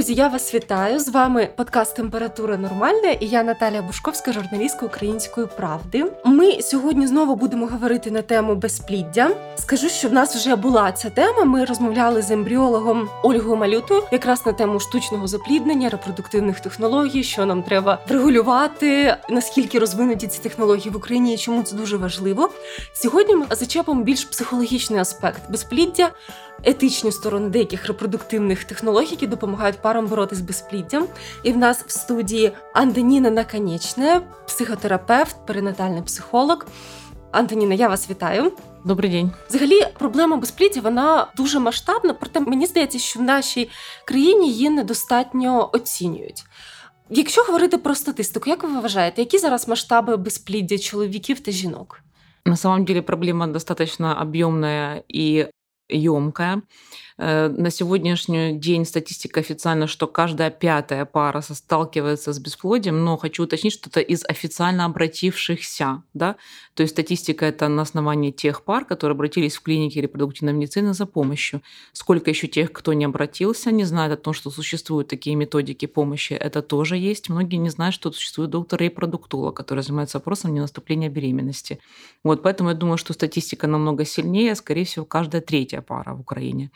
Друзі, я вас вітаю. З вами подкаст Температура Нормальна і я Наталія Бушковська, журналістка української правди. Ми сьогодні знову будемо говорити на тему безпліддя. Скажу, що в нас вже була ця тема. Ми розмовляли з ембріологом Ольгою Малютою якраз на тему штучного запліднення, репродуктивних технологій, що нам треба врегулювати, наскільки розвинуті ці технології в Україні і чому це дуже важливо. Сьогодні ми зачепимо більш психологічний аспект безпліддя етичні сторони деяких репродуктивних технологій, які допомагають парам боротися з безпліддям. І в нас в студії Антоніна Наконечна, психотерапевт, перинатальний психолог. Антоніна, я вас вітаю. Добрий день. Взагалі, проблема безпліддя вона дуже масштабна, проте мені здається, що в нашій країні її недостатньо оцінюють. Якщо говорити про статистику, як ви вважаєте, які зараз масштаби безпліддя чоловіків та жінок? На самом деле проблема достаточно объемная и емкая. Э, на сегодняшний день статистика официально, что каждая пятая пара сталкивается с бесплодием, но хочу уточнить, что это из официально обратившихся. Да? То есть статистика это на основании тех пар, которые обратились в клинике репродуктивной медицины за помощью. Сколько еще тех, кто не обратился, не знает о том, что существуют такие методики помощи, это тоже есть. Многие не знают, что существует доктор-репродуктолог, который занимается вопросом ненаступления беременности. Вот, поэтому я думаю, что статистика намного сильнее, скорее всего, каждая третья пара в Украине.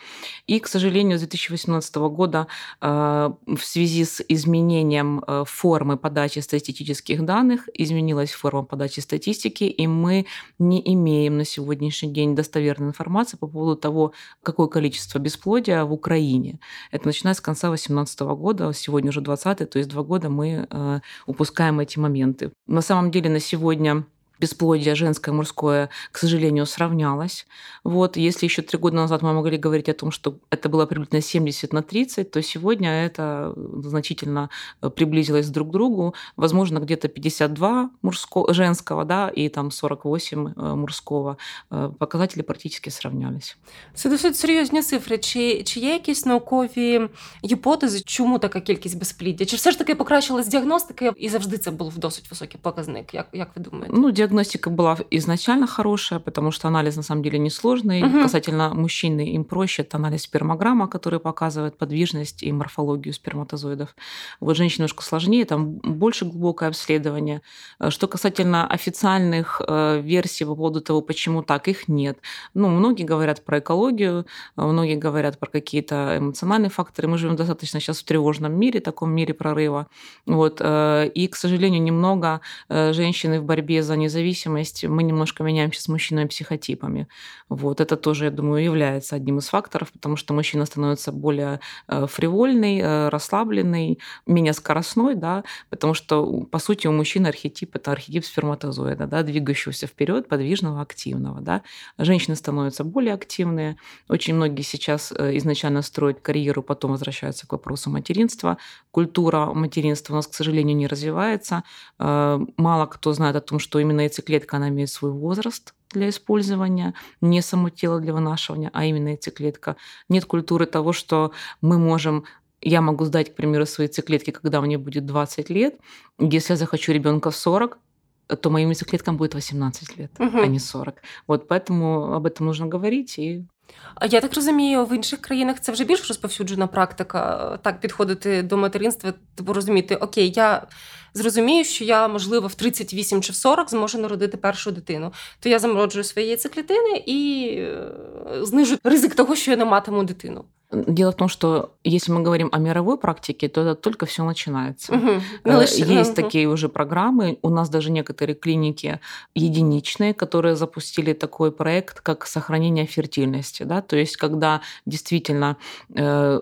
И, к сожалению, с 2018 года э, в связи с изменением э, формы подачи статистических данных изменилась форма подачи статистики, и мы не имеем на сегодняшний день достоверной информации по поводу того, какое количество бесплодия в Украине. Это начиная с конца 2018 года, сегодня уже 20 то есть два года мы э, упускаем эти моменты. На самом деле на сегодня бесплодие женское, мужское, к сожалению, сравнялось. Вот, если еще три года назад мы могли говорить о том, что это было приблизительно 70 на 30, то сегодня это значительно э, приблизилось друг к другу. Возможно, где-то 52 мужского, женского, да, и там 48 э, мужского. Э, показатели практически сравнялись. Це досить серйозні цифри. Чи, чи є якісь наукові гіпотези, чому така кількість безпліддя? Чи все ж таки покращилась діагностика і завжди це був досить високий показник? Як, як ви думаєте? Ну, диагностика была изначально хорошая, потому что анализ на самом деле несложный. Угу. Касательно мужчины им проще. Это анализ спермограмма, который показывает подвижность и морфологию сперматозоидов. Вот женщин немножко сложнее, там больше глубокое обследование. Э, что касательно официальных э, версий по поводу того, почему так, их нет. Ну, многие говорят про экологию, э, многие говорят про какие-то эмоциональные факторы. Мы живем достаточно сейчас в тревожном мире, таком мире прорыва. Вот. И, к сожалению, немного женщины в борьбе за независимость зависимость, мы немножко меняемся с мужчиной психотипами. Вот это тоже, я думаю, является одним из факторов, потому что мужчина становится более э, фривольный, э, расслабленный, менее скоростной, да, потому что, по сути, у мужчины архетип – это архетип сперматозоида, да, двигающегося вперед, подвижного, активного. Да. Женщины становятся более активные. Очень многие сейчас э, изначально строят карьеру, потом возвращаются к вопросу материнства. Культура материнства у нас, к сожалению, не развивается. Мало кто знает о том, что именно яйцеклетка, она имеет свой возраст для использования, не само тело для вынашивания, а именно яйцеклетка. Нет культуры того, что мы можем я могу сдать, к примеру, свои яйцеклетки, когда мне будет 20 лет. Если я захочу ребенка в 40, то моим яйцеклеткам будет 18 лет, угу. а не 40. Вот поэтому об этом нужно говорить и я так розумію, в інших країнах це вже більш розповсюджена практика так підходити до материнства, типу розуміти, окей, я зрозумію, що я, можливо, в 38 чи в 40 зможу народити першу дитину. То я замроджую свої яйцеклітини і е, знижу ризик того, що я не матиму дитину. Дело в том, что если мы говорим о мировой практике, то это только все начинается. Угу. Есть угу. такие уже программы. У нас даже некоторые клиники единичные, которые запустили такой проект, как сохранение фертильности. Да? То есть, когда действительно э,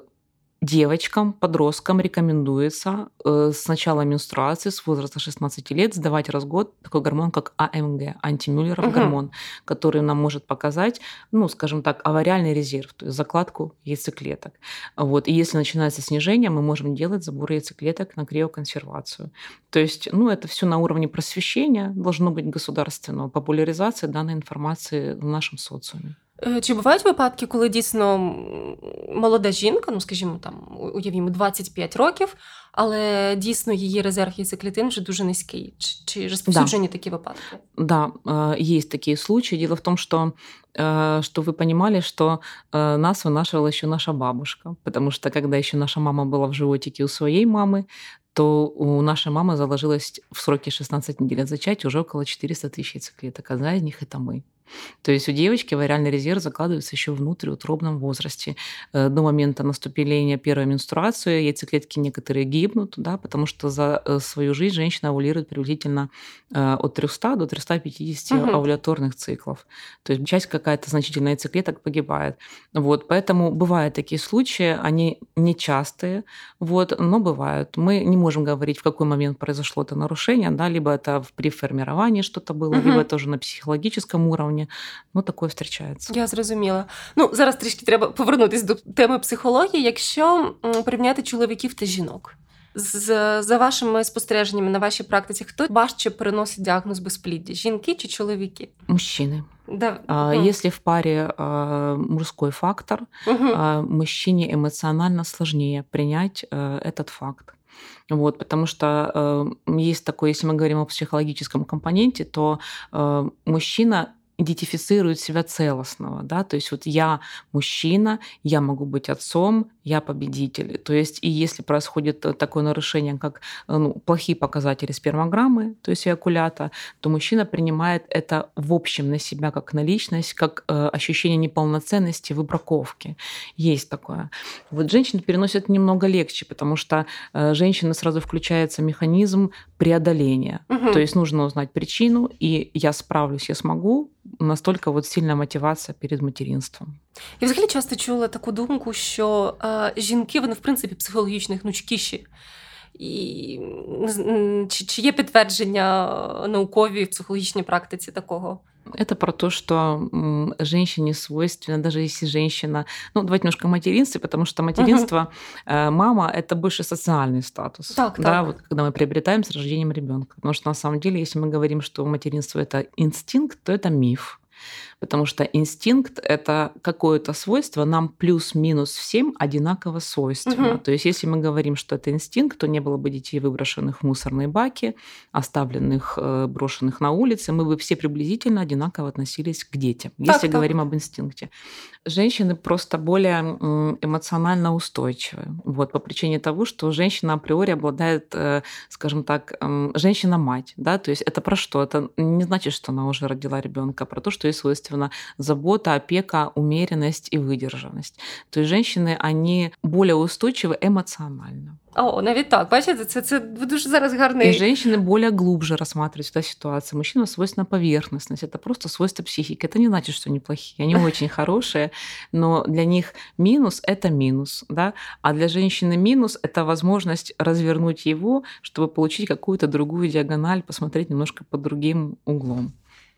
девочкам, подросткам рекомендуется э, с начала менструации, с возраста 16 лет, сдавать раз в год такой гормон, как АМГ, антимюллеров угу. гормон, который нам может показать, ну, скажем так, авариальный резерв, то есть закладку яйцеклеток. Вот. И если начинается снижение, мы можем делать забор яйцеклеток на криоконсервацию. То есть, ну, это все на уровне просвещения, должно быть государственного, популяризации данной информации в нашем социуме. Е, чи бувають випадки, коли дійсно молода жінка, ну скажімо, там уявімо 25 років, але дійсно її резерв яйцеклітин вже дуже низький? Чи, чи розповсюджені да. такі випадки? Да, есть такие случаи. Дело в том, что что вы понимали, что нас вынашивала еще наша бабушка, потому что когда еще наша мама была в животике у своей мамы, то у нашей мамы заложилось в сроке 16 недель от зачатия уже около 400 тысяч яйцеклеток. Одна из них – это мы. То есть у девочки вариальный резерв закладывается еще внутрь утробном возрасте. Э, до момента наступления первой менструации яйцеклетки некоторые гибнут, да, потому что за э, свою жизнь женщина овулирует приблизительно э, от 300 до 350 угу. овуляторных циклов. То есть часть какая-то значительная яйцеклеток погибает. Вот, поэтому бывают такие случаи, они нечастые, вот, но бывают. Мы не можем говорить, в какой момент произошло это нарушение, да, либо это при формировании что-то было, угу. либо это уже на психологическом уровне, плані. Ну, такое зустрічається. Я зрозуміла. Ну, зараз трішки треба повернутися до теми психології. Якщо порівняти чоловіків та жінок. З, За вашими спостереженнями на вашій практиці, хто важче переносить діагноз безпліддя? Жінки чи чоловіки? Мужчины. Да. А, угу. Если в паре а, мужской фактор, угу. а, мужчине эмоционально сложнее принять а, этот факт. Вот, потому что э, есть такое, если мы говорим о психологическом компоненте, то э, мужчина идентифицирует себя целостного, да, то есть вот я мужчина, я могу быть отцом, я победитель. То есть и если происходит э, такое нарушение, как э, ну, плохие показатели спермограммы, то есть эякулята, то мужчина принимает это в общем на себя как на личность, как э, ощущение неполноценности, выбраковки. Есть такое. Вот женщины переносят немного легче, потому что э, женщины сразу включается механизм преодоления. Угу. То есть нужно узнать причину, и я справлюсь, я смогу, настолько вот сильна мотивація перед материнством. Я взагалі часто чула таку думку, що е, жінки вони в принципі психологічно гнучкіші. І чи, чи є підтвердження наукові в психологічній практиці такого? Это про то, что женщине свойственно, даже если женщина, ну давайте немножко материнстве, потому что материнство, угу. мама это больше социальный статус, так, да, так. вот когда мы приобретаем с рождением ребенка, потому что на самом деле, если мы говорим, что материнство это инстинкт, то это миф. Потому что инстинкт — это какое-то свойство, нам плюс-минус всем одинаково свойственно. Угу. То есть если мы говорим, что это инстинкт, то не было бы детей, выброшенных в мусорные баки, оставленных, э, брошенных на улице, мы бы все приблизительно одинаково относились к детям, так, если так. говорим об инстинкте. Женщины просто более эмоционально устойчивы. Вот, по причине того, что женщина априори обладает, э, скажем так, женщина-мать. Да? То есть это про что? Это не значит, что она уже родила ребенка, а про то, что ей свойственна забота, опека, умеренность и выдержанность. То есть женщины, они более устойчивы эмоционально. О, навіть так, бачите, це це дуже зараз гарний. И женщины более глубже рассматривают эту ситуацию. Мужчинам свойственна поверхностность. Это просто свойство психики. Это не значит, что они плохие. Они очень хорошие, но для них минус – это минус. Да? А для женщины минус – это возможность развернуть его, чтобы получить какую-то другую диагональ, посмотреть немножко под другим углом.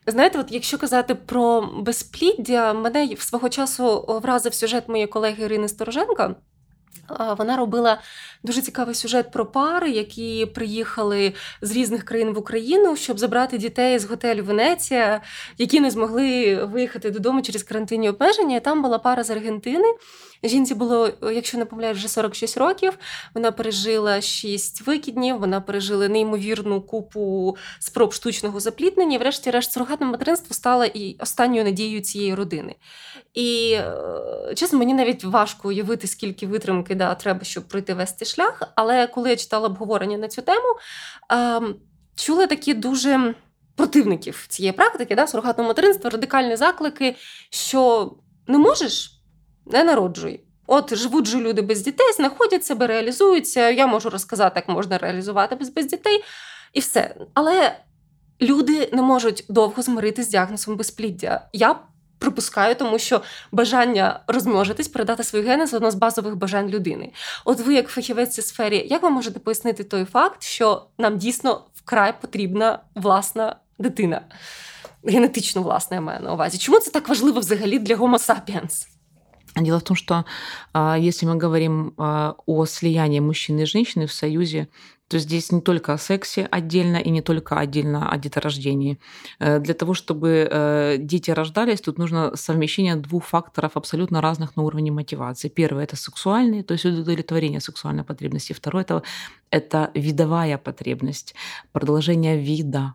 Знаєте, от якщо казати про безпліддя, мене свого часу вразив сюжет моєї колеги Ірини Стороженка. Вона робила дуже цікавий сюжет про пари, які приїхали з різних країн в Україну, щоб забрати дітей з готелю Венеція, які не змогли виїхати додому через карантинні обмеження. І Там була пара з Аргентини. Жінці було, якщо не помиляю, вже 46 років. Вона пережила 6 викиднів, вона пережила неймовірну купу спроб штучного запліднення. Врешті-решт, сурогатне материнство стало і останньою надією цієї родини. І е, чесно, мені навіть важко уявити, скільки витримки да, треба, щоб пройти весь цей шлях. Але коли я читала обговорення на цю тему, ем, чули такі дуже. Противників цієї практики, да, сурогатного материнства, радикальні заклики, що не можеш не народжуй. От живуть же люди без дітей, знаходять себе, реалізуються. Я можу розказати, як можна реалізувати без, без дітей, і все. Але люди не можуть довго змиритися з діагнозом безпліддя. Я припускаю, тому що бажання розмножитись, передати свої гени це одно з базових бажань людини. От ви, як фахівець цій сфері, як ви можете пояснити той факт, що нам дійсно вкрай потрібна власна дитина? Генетично власна я маю на увазі. Чому це так важливо взагалі для Homo sapiens? Дело в том, что если мы говорим о слиянии мужчины и женщины в союзе, то есть здесь не только о сексе отдельно и не только отдельно о деторождении. Э, для того, чтобы э, дети рождались, тут нужно совмещение двух факторов абсолютно разных на уровне мотивации. Первый – это сексуальный, то есть удовлетворение сексуальной потребности. Второй – это, это видовая потребность, продолжение вида.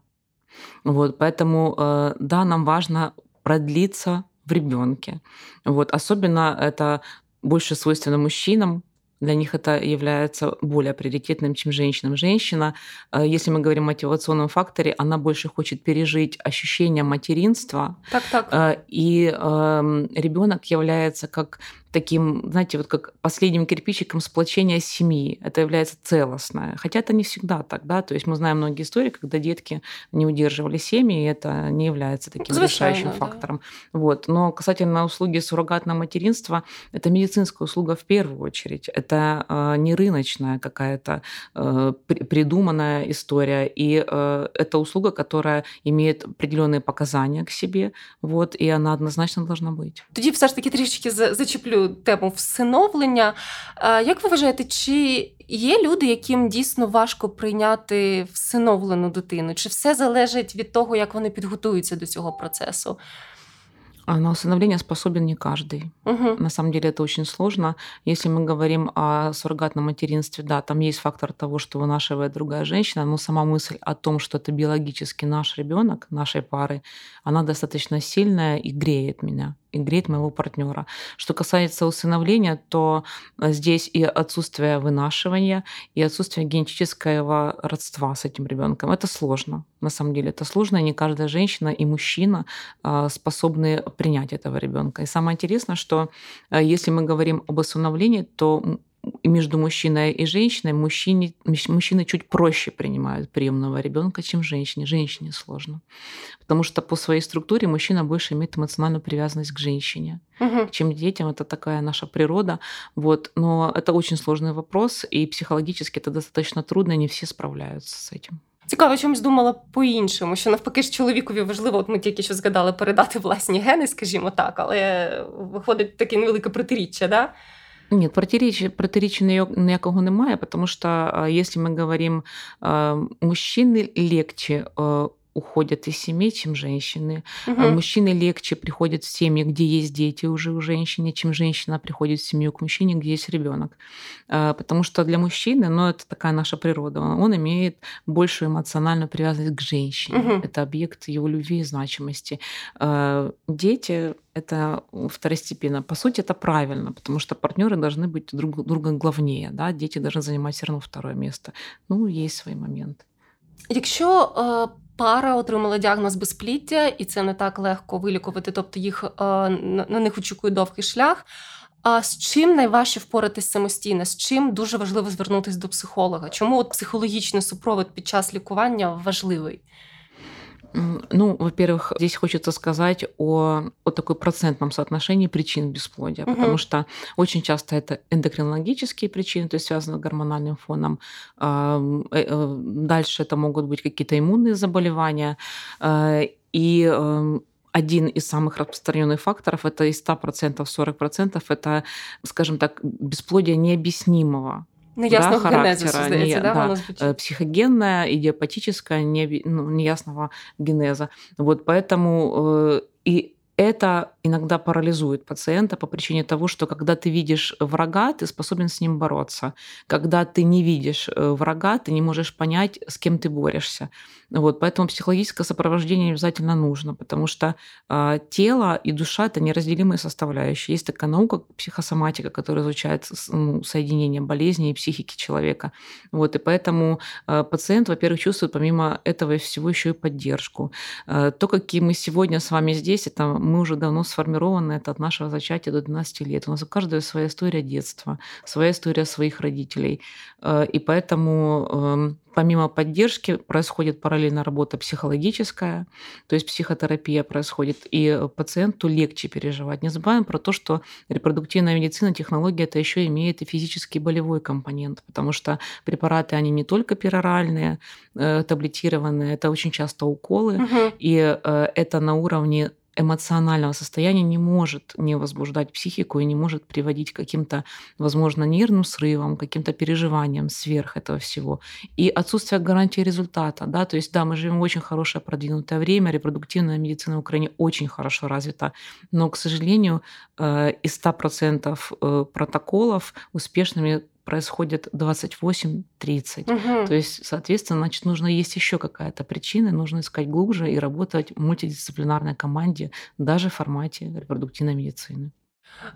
Вот, поэтому, э, да, нам важно продлиться в ребенке. Вот, особенно это больше свойственно мужчинам, для них это является более приоритетным, чем женщинам. Женщина, э, если мы говорим о мотивационном факторе, она больше хочет пережить ощущение материнства. Так, так. Э, и э, ребенок является как таким, знаете, вот как последним кирпичиком сплочения семьи. Это является целостное. Хотя это не всегда так, да. То есть мы знаем многие истории, когда детки не удерживали семьи, и это не является таким Звучайно, решающим да. фактором. Вот. Но касательно услуги суррогатного материнства, это медицинская услуга в первую очередь. Это э, не рыночная какая-то э, придуманная история. И э, это услуга, которая имеет определенные показания к себе, вот, и она однозначно должна быть. Тоді все ж таки трішечки зачеплю тему всиновлення. Як ви вважаєте, чи є люди, яким дійсно важко прийняти всиновлену дитину? Чи все залежить від того, як вони підготуються до цього процесу? А на усыновление способен не каждый. Угу. На самом деле это очень сложно. Если мы говорим о суррогатном материнстве, да, там есть фактор того, что вынашивает другая женщина, но сама мысль о том, что это биологически наш ребенок нашей пары, она достаточно сильная и греет меня И греет моего партнера. Что касается усыновления, то э, здесь и отсутствие вынашивания, и отсутствие генетического родства с этим ребенком. Это сложно. На самом деле это сложно, и не каждая женщина и мужчина а, способны принять этого ребенка. И самое интересное, что э, если мы говорим об усыновлении, то между мужчиной и женщиной мужчине, мужчины чуть проще принимают приемного ребенка, чем женщине. Женщине сложно. Потому что по своей структуре мужчина больше имеет эмоциональную привязанность к женщине, угу. чем к детям. Это такая наша природа. Вот. Но это очень сложный вопрос, и психологически это достаточно трудно, и не все справляются с этим. Цікаво, чомусь думала по-іншому, що навпаки ж чоловікові важливо, от ми тільки що згадали передати власні гени, скажімо так, але виходить таке невелике протиріччя, да? Нет, противоречия, противоречия никакого немає, потому что если мы говорим, мужчины легче уходят из семьи, чем женщины. Угу. Мужчины легче приходят в семьи, где есть дети уже у женщины, чем женщина приходит в семью к мужчине, где есть ребенок. Потому что для мужчины, ну, это такая наша природа, он имеет большую эмоциональную привязанность к женщине. Угу. Это объект его любви и значимости. Дети это второстепенно. По сути, это правильно, потому что партнеры должны быть друг друга главнее. Да? Дети должны занимать все равно второе место. Ну, есть свои моменты. Якщо е, пара отримала діагноз безпліддя, і це не так легко вилікувати, тобто їх е, на них очікує довгий шлях. А з чим найважче впоратись самостійно? З чим дуже важливо звернутися до психолога? Чому от психологічний супровід під час лікування важливий? Ну, во-первых, здесь хочется сказать о, о такой процентном соотношении причин бесплодия, угу. потому что очень часто это эндокринологические причины, то есть связаны с гормональным фоном. Э, э, дальше это могут быть какие-то иммунные заболевания. Э, и эм, один из самых распространенных факторов это из 100% 40% это, скажем так, бесплодие необъяснимого неясного да, характера, не, да, да, психогенная, идиопатическая, не, ну, неясного генеза. Вот поэтому э, и это иногда парализует пациента по причине того, что когда ты видишь врага, ты способен с ним бороться. Когда ты не видишь э, врага, ты не можешь понять, с кем ты борешься. Вот, поэтому психологическое сопровождение обязательно нужно, потому что э, тело и душа это неразделимые составляющие. Есть такая наука психосоматика, которая изучает ну, соединение болезни и психики человека. Вот, и поэтому э, пациент, во-первых, чувствует помимо этого всего еще и поддержку. Э, то, какие мы сегодня с вами здесь, это мы уже давно сформированы, это от нашего зачатия до 12 лет. У нас у каждого своя история детства, своя история своих родителей. Э, и поэтому эм, помимо поддержки происходит параллельно работа психологическая, то есть психотерапия происходит, и пациенту легче переживать. Не забываем про то, что репродуктивная медицина, технология это еще имеет и физический болевой компонент, потому что препараты, они не только пероральные, э, таблетированные, это очень часто уколы, угу. и э, это на уровне эмоционального состояния не может не возбуждать психику и не может приводить к каким-то, возможно, нервным срывам, каким-то переживаниям сверх этого всего. И отсутствие гарантии результата. Да? То есть, да, мы живем в очень хорошее продвинутое время, репродуктивная медицина в Украине очень хорошо развита, но, к сожалению, э, из 100% э, протоколов успешными происходит 28-30. Угу. То есть, соответственно, значит, нужно есть еще какая-то причина, нужно искать глубже и работать в мультидисциплінарній команді, даже в форматі репродуктивної медицини.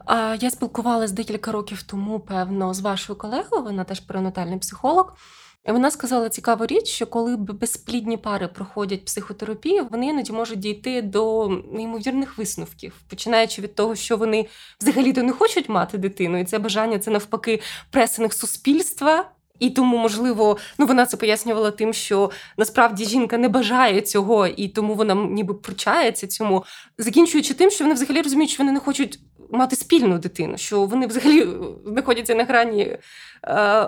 А я спілкувалася декілька років тому, певно, з вашою колегою, вона теж перинатальний психолог. Вона сказала цікаву річ, що коли безплідні пари проходять психотерапію, вони іноді можуть дійти до неймовірних висновків, починаючи від того, що вони взагалі-то не хочуть мати дитину, і це бажання це навпаки пресинг суспільства. І тому, можливо, ну вона це пояснювала тим, що насправді жінка не бажає цього, і тому вона ніби пручається цьому, закінчуючи тим, що вони взагалі розуміють, що вони не хочуть мати спільну дитину, що вони взагалі знаходяться на грані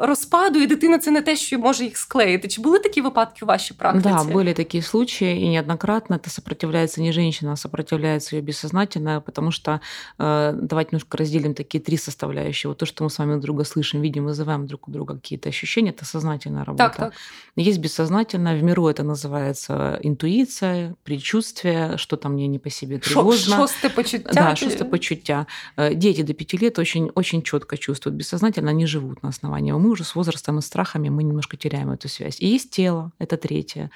розпаду, і дитина це не те, що може їх склеїти. Чи були такі випадки у вашій практиці? Да, были такие случаи, и неоднократно это сопротивляется не женщина, а сопротивляется ее бессознательное, потому что э, давайте немножко разделим такие три составляющие. Вот то, что мы с вами друг друга слышим, видим, вызываем друг у друга какие-то ощущения, это сознательная работа. Так, так. Есть бессознательное, в миру это называется интуиция, предчувствие, что-то мне не по себе тревожно. Шосте почуття. Да, шосте почуття. Э, дети до пяти лет очень, очень четко чувствуют бессознательно, они живут на основе основания. Мы уже с возрастом и страхами мы немножко теряем эту связь. И есть тело, это третье.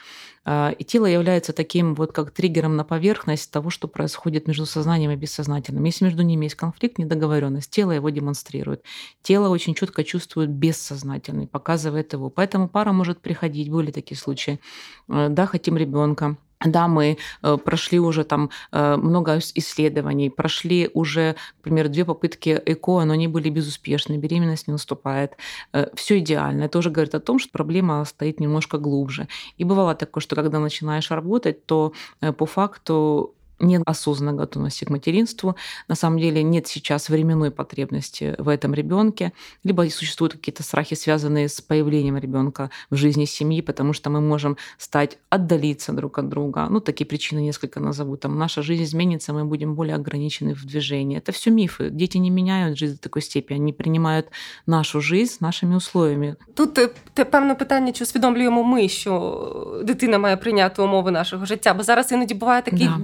А, и тело является таким вот как триггером на поверхность того, что происходит между сознанием и бессознательным. Если между ними есть конфликт, недоговоренность, тело его демонстрирует. Тело очень четко чувствует бессознательный, показывает его. Поэтому пара может приходить, были такие случаи. Э, да, хотим ребенка, да, мы э, прошли уже там э, много исследований, прошли уже, например, две попытки ЭКО, но они были безуспешны, беременность не наступает. Э, Все идеально. Это уже говорит о том, что проблема стоит немножко глубже. И бывало такое, что когда начинаешь работать, то по факту нет осознанной готовности к материнству. На самом деле нет сейчас временной потребности в этом ребенке, либо существуют какие-то страхи, связанные с появлением ребенка в жизни семьи, потому что мы можем стать отдалиться друг от друга. Ну, такие причины несколько назову. Там наша жизнь изменится, мы будем более ограничены в движении. Это все мифы. Дети не меняют жизнь до такой степени, они принимають нашу жизнь з нашими условиями. Тут те певне питання, чи усвідомлюємо ми, що дитина має прийняти умови нашого життя, бо зараз іноді буває такий да.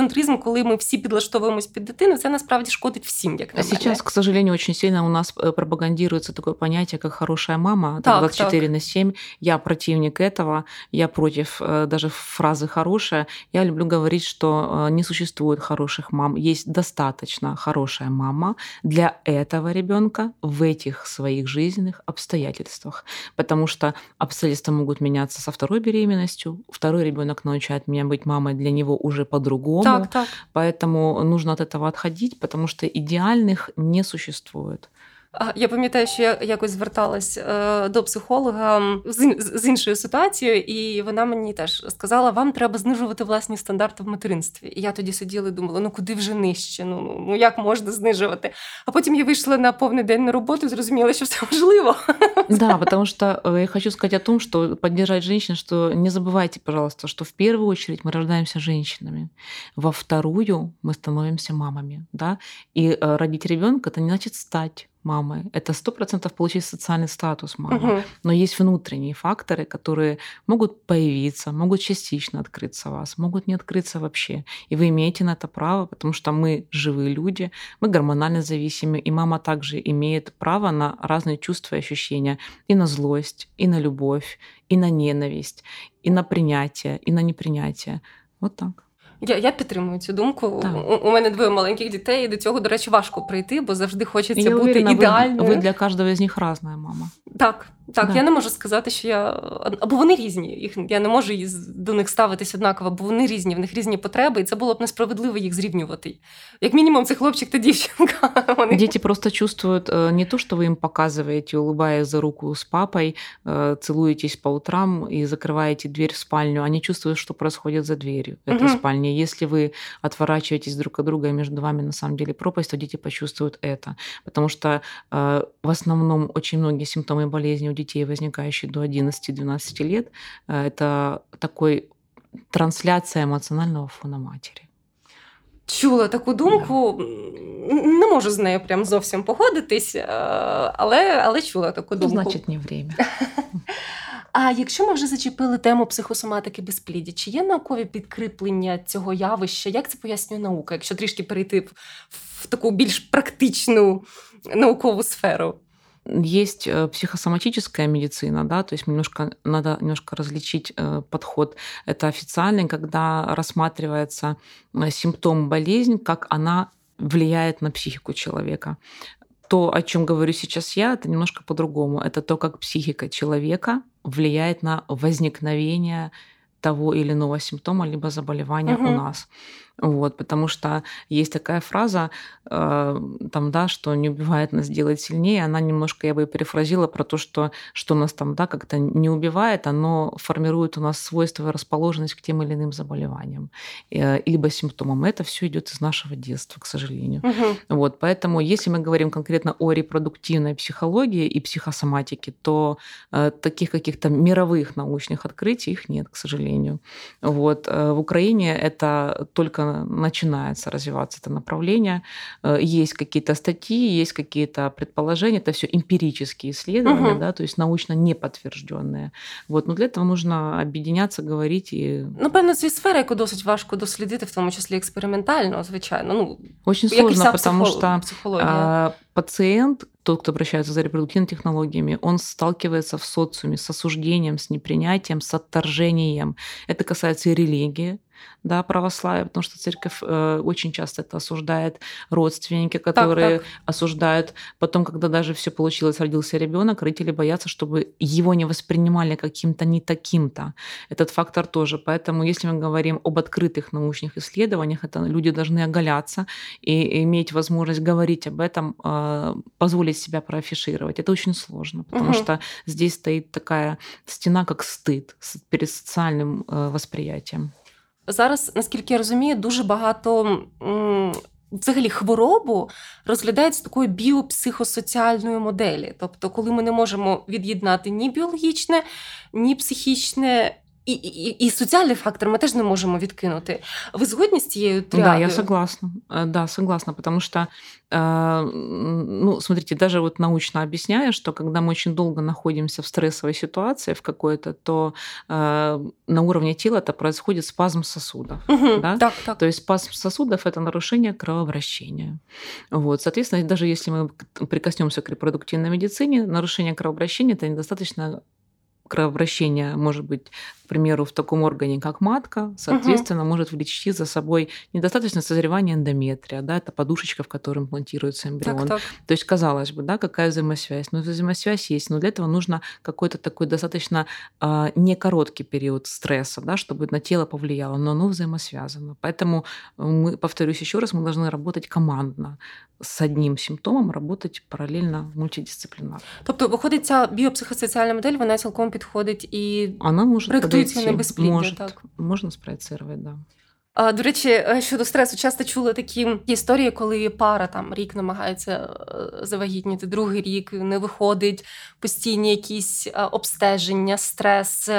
дітоцентризм егоцентризм, коли ми всі підлаштовуємось під дитину, це насправді шкодить всім. Як на Сейчас, к сожалению, очень сильно у нас э, пропагандируется такое понятие, как хорошая мама, так, 24 так. на 7. Я противник этого, я против э, даже фразы хорошая. Я люблю говорить, что э, не существует хороших мам. Есть достаточно хорошая мама для этого ребенка в этих своих жизненных обстоятельствах. Потому что обстоятельства могут меняться со второй беременностью. Второй ребенок научает меня быть мамой для него уже по-другому. так, так. Поэтому нужно от этого отходить, потому что идеальных не существует. Я пам'ятаю, що я якось зверталась е, до психолога з, з іншою ситуацією, і вона мені теж сказала: вам треба знижувати власні стандарти в материнстві. І я тоді сиділа і думала, ну куди вже нижче? Ну ну, ну як можна знижувати? А потім я вийшла на повний день на роботу і зрозуміла, що все можливо. Да, потому что я хочу сказать о том, что поддержать женщин, что не забывайте, пожалуйста, что в первую очередь мы рождаемся женщинами, во вторую мы становимся мамами, да, и родить ребенка это не значит стать мамой. Это сто процентов получить социальный статус мамы. Угу. Но есть внутренние факторы, которые могут появиться, могут частично открыться у вас, могут не открыться вообще. И вы имеете на это право, потому что мы живые люди, мы гормонально зависимы, и мама также имеет право на разные чувства и ощущения. И на злость, и на любовь, и на ненависть, и на принятие, и на непринятие. Вот так. Я я підтримую цю думку. У, у мене двоє маленьких дітей, і до цього, до речі, важко прийти, бо завжди хочеться я бути уверена, ідеальною. Ви, ви для кожного з них різна мама. Так, так, да. я не можу сказати, що я або вони різні. Їх я не можу до них ставитись однаково, бо вони різні, в них різні потреби, і це було б несправедливо їх зрівнювати. Як мінімум, це хлопчик та дівчинка. Вони... Дети просто чувствуют э, не то, что вы им показываете, улыбаясь за руку с папой, э, целуетесь по утрам и закрываете дверь в спальню. Они чувствуют, что происходит за дверью этой угу. Спальни. Если вы отворачиваетесь друг от друга, и между вами на самом деле пропасть, то дети почувствуют это. Потому что э, в основном очень многие симптомы болезни у детей, возникающие до 11-12 лет, э, это такой трансляция эмоционального фона матери. чула таку думку. Не можу з нею прям зовсім погодитись, е, але але чула таку думку. Ну, значить, не время. А якщо ми вже зачепили тему психосоматики безпліддя, чи є наукові підкріплення цього явища? Як це пояснює наука, якщо трішки перейти в, в таку більш практичну наукову сферу? Есть э, психосоматическая медицина, да, то есть немножко, надо немножко различить э, подход. Это официальный, когда рассматривается э, симптом болезни, как она влияет на психику человека. То, о чем говорю сейчас я, это немножко по-другому. Это то, как психика человека влияет на возникновение того или иного симптома либо заболевания угу. у нас. Вот, потому что есть такая фраза, э, там, да, что не убивает нас делает сильнее. Она немножко, я бы перефразила про то, что, что нас там, да, как-то не убивает, оно формирует у нас свойства и расположенность к тем или иным заболеваниям, э, либо симптомам. Это все идет из нашего детства, к сожалению. Угу. Вот, поэтому, если мы говорим конкретно о репродуктивной психологии и психосоматике, то э, таких каких-то мировых научных открытий их нет, к сожалению. Вот, э, в Украине это только начинается развиваться это направление. Э, есть какие-то статьи, есть какие-то предположения, это все эмпирические исследования, угу. да, то есть научно не подтвержденные. Вот, но для этого нужно объединяться, говорить і ну певно, це сфера, яку досить важко дослідити, в тому числі експериментально, звичайно. Ну очень сложно, потому что психология. пациент тот, кто обращается за репродуктивными технологиями, он сталкивается в социуме с осуждением, с непринятием, с отторжением. Это касается и религии, да, православия, потому что церковь э, очень часто это осуждает родственники, которые так, так. осуждают. Потом, когда даже все получилось, родился ребенок, родители боятся, чтобы его не воспринимали каким-то не таким-то. Этот фактор тоже. Поэтому, если мы говорим об открытых научных исследованиях, это люди должны оголяться и иметь возможность говорить об этом, э, позволить себя проафишировать. Это очень сложно, потому угу. что здесь стоит такая стена, как стыд перед социальным э, восприятием. Зараз, наскільки я розумію, дуже багато. Взагалі хворобу розглядають з такої біопсихосоціальної моделі. Тобто, коли ми не можемо від'єднати ні біологічне, ні психічне, і і, і соціальний фактор ми теж не можемо відкинути. Ви згодні з цією триадою? Да, я согласна. Да, согласна, потому что, ну, смотрите, даже вот научно объясняю, что когда мы очень долго находимся в стрессовой ситуации в какой-то, то на уровне тела это происходит спазм сосудов. Угу, да? так, так. То есть спазм сосудов – это нарушение кровообращения. Вот, соответственно, даже если мы прикоснемся к репродуктивной медицине, нарушение кровообращения – это недостаточно кровообращение может быть, к примеру, в таком органе, как матка, соответственно, угу. может влечь за собой недостаточное созревание эндометрия, да, это подушечка, в которой имплантируется эмбрион. Так, так. То есть, казалось бы, да, какая взаимосвязь? Ну, взаимосвязь есть, но для этого нужно какой-то такой достаточно э, не короткий период стресса, да, чтобы на тело повлияло, но оно взаимосвязано. Поэтому мы, повторюсь еще раз, мы должны работать командно с одним симптомом, работать параллельно мультидисциплинарно. Тобто, виходить, ця біопсихосоціальна модель, вона цілком підходить і Вона може проєктується так? можна спроєцировать, да. До речі, е, щодо стресу, часто чули такі історії, коли пара там рік намагається е, завагітніти, другий рік не виходить, постійні якісь е, обстеження, стрес,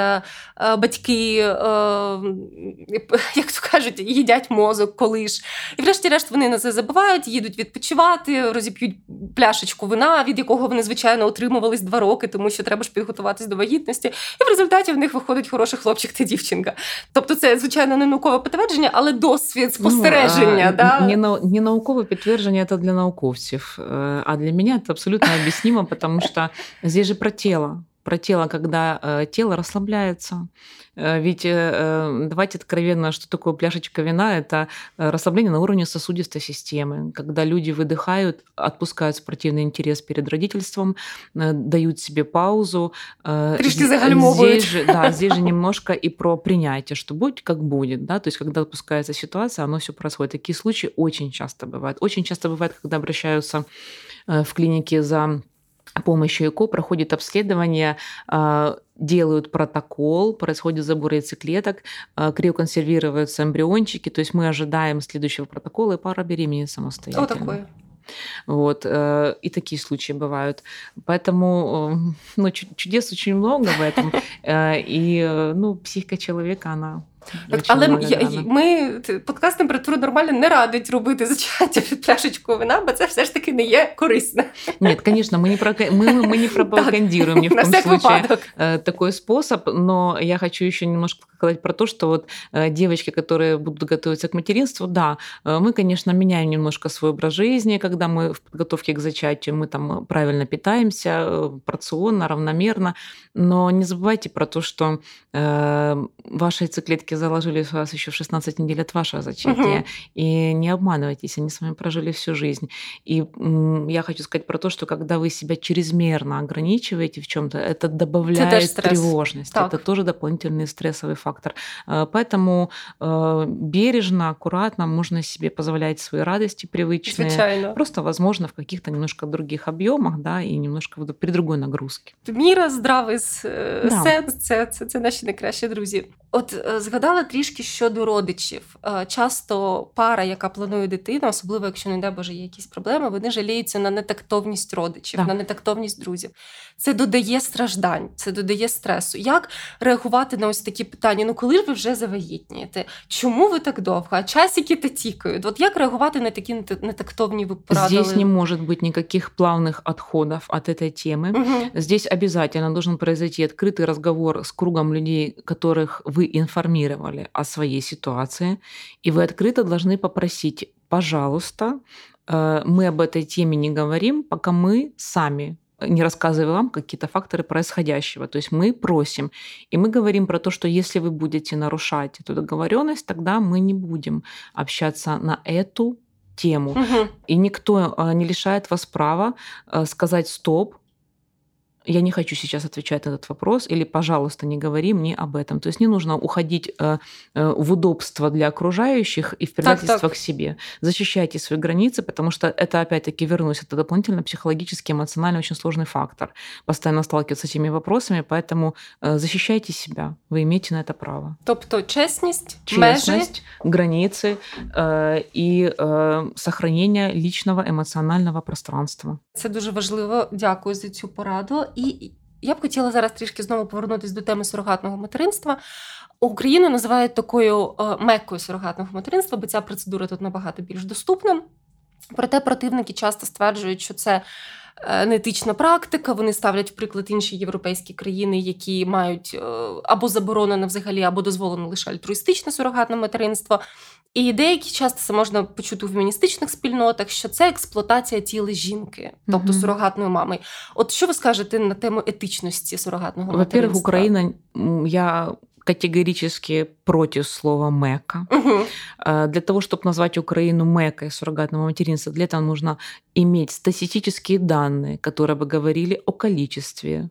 батьки, як то кажуть, їдять мозок, коли ж. І врешті-решт вони на це забувають, їдуть відпочивати, розіп'ють пляшечку вина, від якого вони, звичайно, отримувались два роки, тому що треба ж підготуватись до вагітності. І в результаті в них виходить хороший хлопчик та дівчинка. Тобто, це, звичайно, не наукове підтвердження, підтвердження, але досвід спостереження. Ну, да? не, на, не науковое підтвердження это для науковців, а для меня это абсолютно объяснимо, потому что здесь же про тело про тело, когда э, тело расслабляется. Э, ведь э, давайте откровенно, что такое пляшечка вина? Это расслабление на уровне сосудистой системы, когда люди выдыхают, отпускают спортивный интерес перед родительством, дают себе паузу. Трішки загальмовывают. Здесь же, да, здесь же немножко и про принятие, что будет как будет. Да? То есть, когда отпускается ситуация, оно все происходит. Такие случаи очень часто бывают. Очень часто бывает, когда обращаются в клинике за помощью ЭКО проходит обследование, а, делают протокол, происходит забор яйцеклеток, а, криоконсервируются эмбриончики, то есть мы ожидаем следующего протокола, и пара беременеет самостоятельно. Что такое? Вот. Э, и такие случаи бывают. Поэтому ну, чудес очень много в этом. Э, и ну, психика человека, она Так, але я, ми подкаст температура нормально не радить робити зачаття під пляшечку вина, бо це все ж таки не є корисно. Нет, конечно, мы не, про, мы, мы не пропагандируем ни в коем случае э, такой способ, но я хочу еще немножко сказать про то, что вот э, девочки, которые будут готовиться к материнству, да, э, мы, конечно, меняем немножко свой образ жизни, когда мы в подготовке к зачатию, мы там правильно питаемся, порционно, равномерно, но не забывайте про то, что э, ваши яйцеклетки заложили вас еще в 16 недель от вашего зачатия, угу. и не обманывайтесь, они с вами прожили всю жизнь. И м, я хочу сказать про то, что когда вы себя чрезмерно ограничиваете в чем-то, это добавляет это тревожность, так. это тоже дополнительный стрессовый фактор фактор. Э, поэтому э, бережно, аккуратно можно себе позволять свои радости привычные. Звичайно. Просто, возможно, в каких-то немножко других объемах, да, и немножко при другой нагрузці. Міра, здравий да. сенс це, це, це наші найкращі друзі. От згадала трішки щодо родичів. Часто пара, яка планує дитину, особливо якщо не дай Боже є якісь проблеми, вони жаліються на нетактовність родичів, да. на нетактовність друзів. Це додає страждань, це додає стресу. Як реагувати на ось такі питання? питання: ну коли ж ви вже завагітнієте? Чому ви так довго? А часики-то тікають. От як реагувати на такі нетактовні ви порадили? Здесь не может быть никаких плавных отходов от этой темы. Угу. Здесь обязательно должен произойти открытый разговор с кругом людей, которых вы информировали о своей ситуации, и вы открыто должны попросить, пожалуйста, э, мы об этой теме не говорим, пока мы сами не рассказывая вам какие-то факторы происходящего. То есть мы просим, и мы говорим про то, что если вы будете нарушать эту договоренность, тогда мы не будем общаться на эту тему. Угу. И никто а, не лишает вас права а, сказать стоп, я не хочу сейчас отвечать на этот вопрос, или, пожалуйста, не говори мне об этом. То есть не нужно уходить э, э, в удобство для окружающих и в предательство так, так. к себе. Защищайте свои границы, потому что это, опять-таки, вернусь, это дополнительно психологически, эмоционально очень сложный фактор. Постоянно сталкиваться с этими вопросами, поэтому э, защищайте себя. Вы имеете на это право. Тобто честность, честность межи. границы и сохранение личного эмоционального пространства. Це дуже важливо. Дякую за цю пораду. І я б хотіла зараз трішки знову повернутися до теми сурогатного материнства. Україну називають такою е, меккою сурогатного материнства, бо ця процедура тут набагато більш доступна. Проте противники часто стверджують, що це е, неетична практика. Вони ставлять в приклад інші європейські країни, які мають е, або заборонене взагалі, або дозволено лише альтруїстичне сурогатне материнство. І деякі часто це можна почути у феміністичних спільнотах, що це експлуатація тіла жінки, тобто mm-hmm. сурогатної мами. От що ви скажете на тему етичності сурогатного материнства? Во-первых, Україна я категорически против слова «мека». Угу. Для того, чтобы назвать Украину мекой суррогатного материнства, для этого нужно иметь статистические данные, которые бы говорили о количестве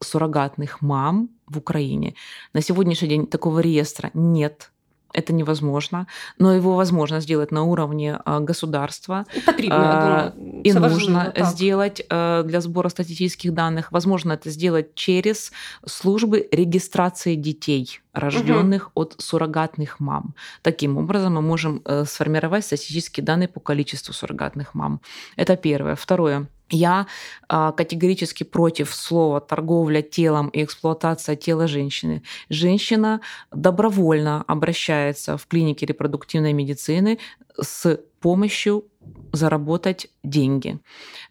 суррогатных мам в Украине. На сегодняшний день такого реестра нет Это невозможно, но его возможно сделать на уровне а, государства. Потребно, а. И нужно так. сделать а, для сбора статистических данных. Возможно это сделать через службы регистрации детей, рожденных угу. от суррогатных мам. Таким образом мы можем э, сформировать статистические данные по количеству суррогатных мам. Это первое. Второе. Я а, категорически против слова торговля телом и эксплуатация тела женщины. Женщина добровольно обращается в клинике репродуктивной медицины с помощью заработать деньги.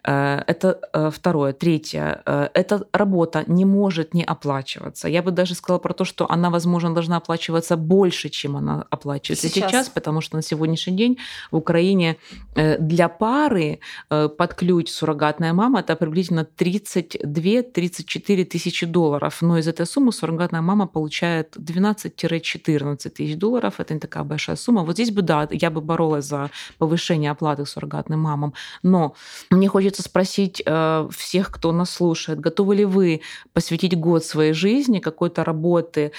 Э, это э, второе. Третье. Э, эта работа не может не оплачиваться. Я бы даже сказала про то, что она, возможно, должна оплачиваться больше, чем она оплачивается сейчас, сейчас потому что на сегодняшний день в Украине для пары под ключ суррогатная мама это приблизительно 32-34 тысячи долларов. Но из этой суммы суррогатная мама получает 12-14 тысяч долларов. Это не такая большая сумма. Вот здесь бы, да, я бы боролась за повышение оплаты суррогатным мамам. Но мне хочется спросить э, всех, кто нас слушает, готовы ли вы посвятить год своей жизни какой-то работы,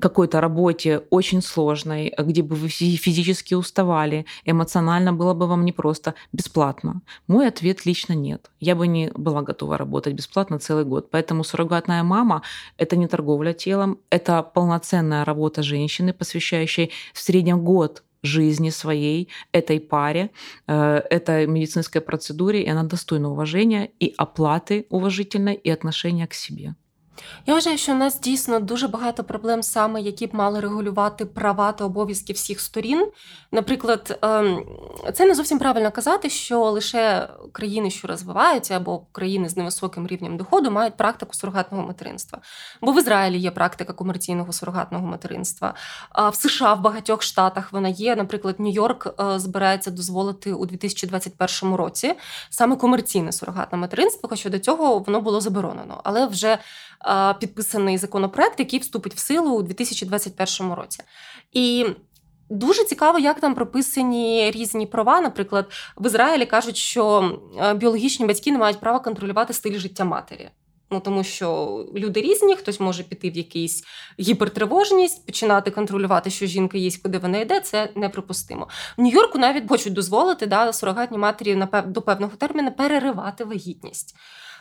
какой-то работе очень сложной, где бы вы физически уставали, эмоционально было бы вам непросто, бесплатно? Мой ответ лично нет. Я бы не была готова работать бесплатно целый год. Поэтому суррогатная мама — это не торговля телом, это полноценная работа женщины, посвящающей в среднем год жизни своей, этой паре, э, этой медицинской процедуре, и она достойна уважения и оплаты уважительной, и отношения к себе. Я вважаю, що у нас дійсно дуже багато проблем, саме які б мали регулювати права та обов'язки всіх сторін. Наприклад, ем, це не зовсім правильно казати, що лише країни, що розвиваються, або країни з невисоким рівнем доходу, мають практику сурогатного материнства. Бо в Ізраїлі є практика комерційного сурогатного материнства. А в США в багатьох штатах вона є. Наприклад, Нью-Йорк е, збирається дозволити у 2021 році саме комерційне сурогатне материнство, хоча до цього воно було заборонено, але вже підписаний законопроект, який вступить в силу у 2021 році. І Дуже цікаво, як там прописані різні права. Наприклад, в Ізраїлі кажуть, що біологічні батьки не мають права контролювати стиль життя матері. Ну тому що люди різні, хтось може піти в якийсь гіпертривожність, починати контролювати, що жінка їсть, куди вона йде. Це неприпустимо. В Нью-Йорку навіть хочуть дозволити да, сурогатній матері до певного терміну переривати вагітність.